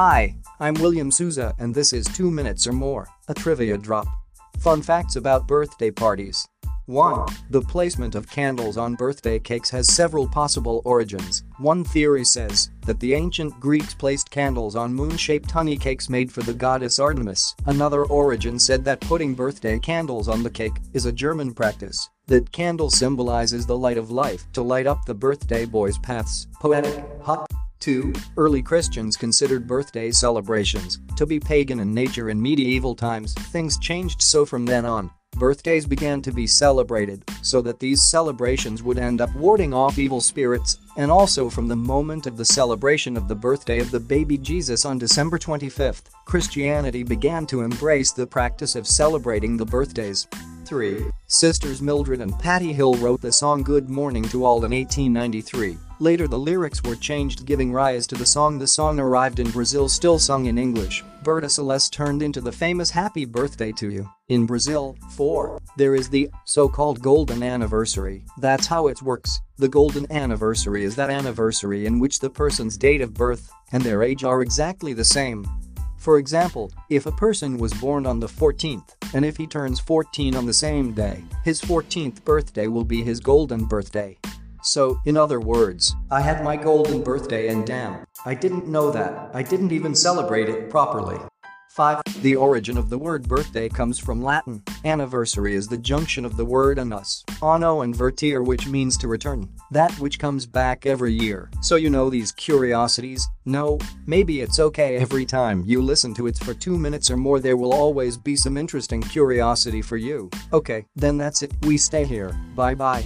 Hi, I'm William Souza and this is 2 minutes or more, a trivia drop. Fun facts about birthday parties. 1. The placement of candles on birthday cakes has several possible origins. One theory says that the ancient Greeks placed candles on moon-shaped honey cakes made for the goddess Artemis. Another origin said that putting birthday candles on the cake is a German practice. That candle symbolizes the light of life to light up the birthday boy's paths. Poetic, hot, 2. Early Christians considered birthday celebrations to be pagan in nature in medieval times. Things changed so from then on, birthdays began to be celebrated so that these celebrations would end up warding off evil spirits and also from the moment of the celebration of the birthday of the baby Jesus on December 25, Christianity began to embrace the practice of celebrating the birthdays. 3. Sisters Mildred and Patty Hill wrote the song Good Morning to All in 1893. Later the lyrics were changed giving rise to the song The song arrived in Brazil still sung in English. Berta Celeste turned into the famous Happy Birthday to You. In Brazil, 4. There is the so-called golden anniversary. That's how it works. The golden anniversary is that anniversary in which the person's date of birth and their age are exactly the same. For example, if a person was born on the 14th, and if he turns 14 on the same day, his 14th birthday will be his golden birthday. So, in other words, I had my golden birthday and damn, I didn't know that, I didn't even celebrate it properly. 5. The origin of the word birthday comes from Latin. Anniversary is the junction of the word annus, anno and vertere which means to return, that which comes back every year. So you know these curiosities? No, maybe it's okay every time you listen to it for 2 minutes or more there will always be some interesting curiosity for you. Okay, then that's it, we stay here, bye bye.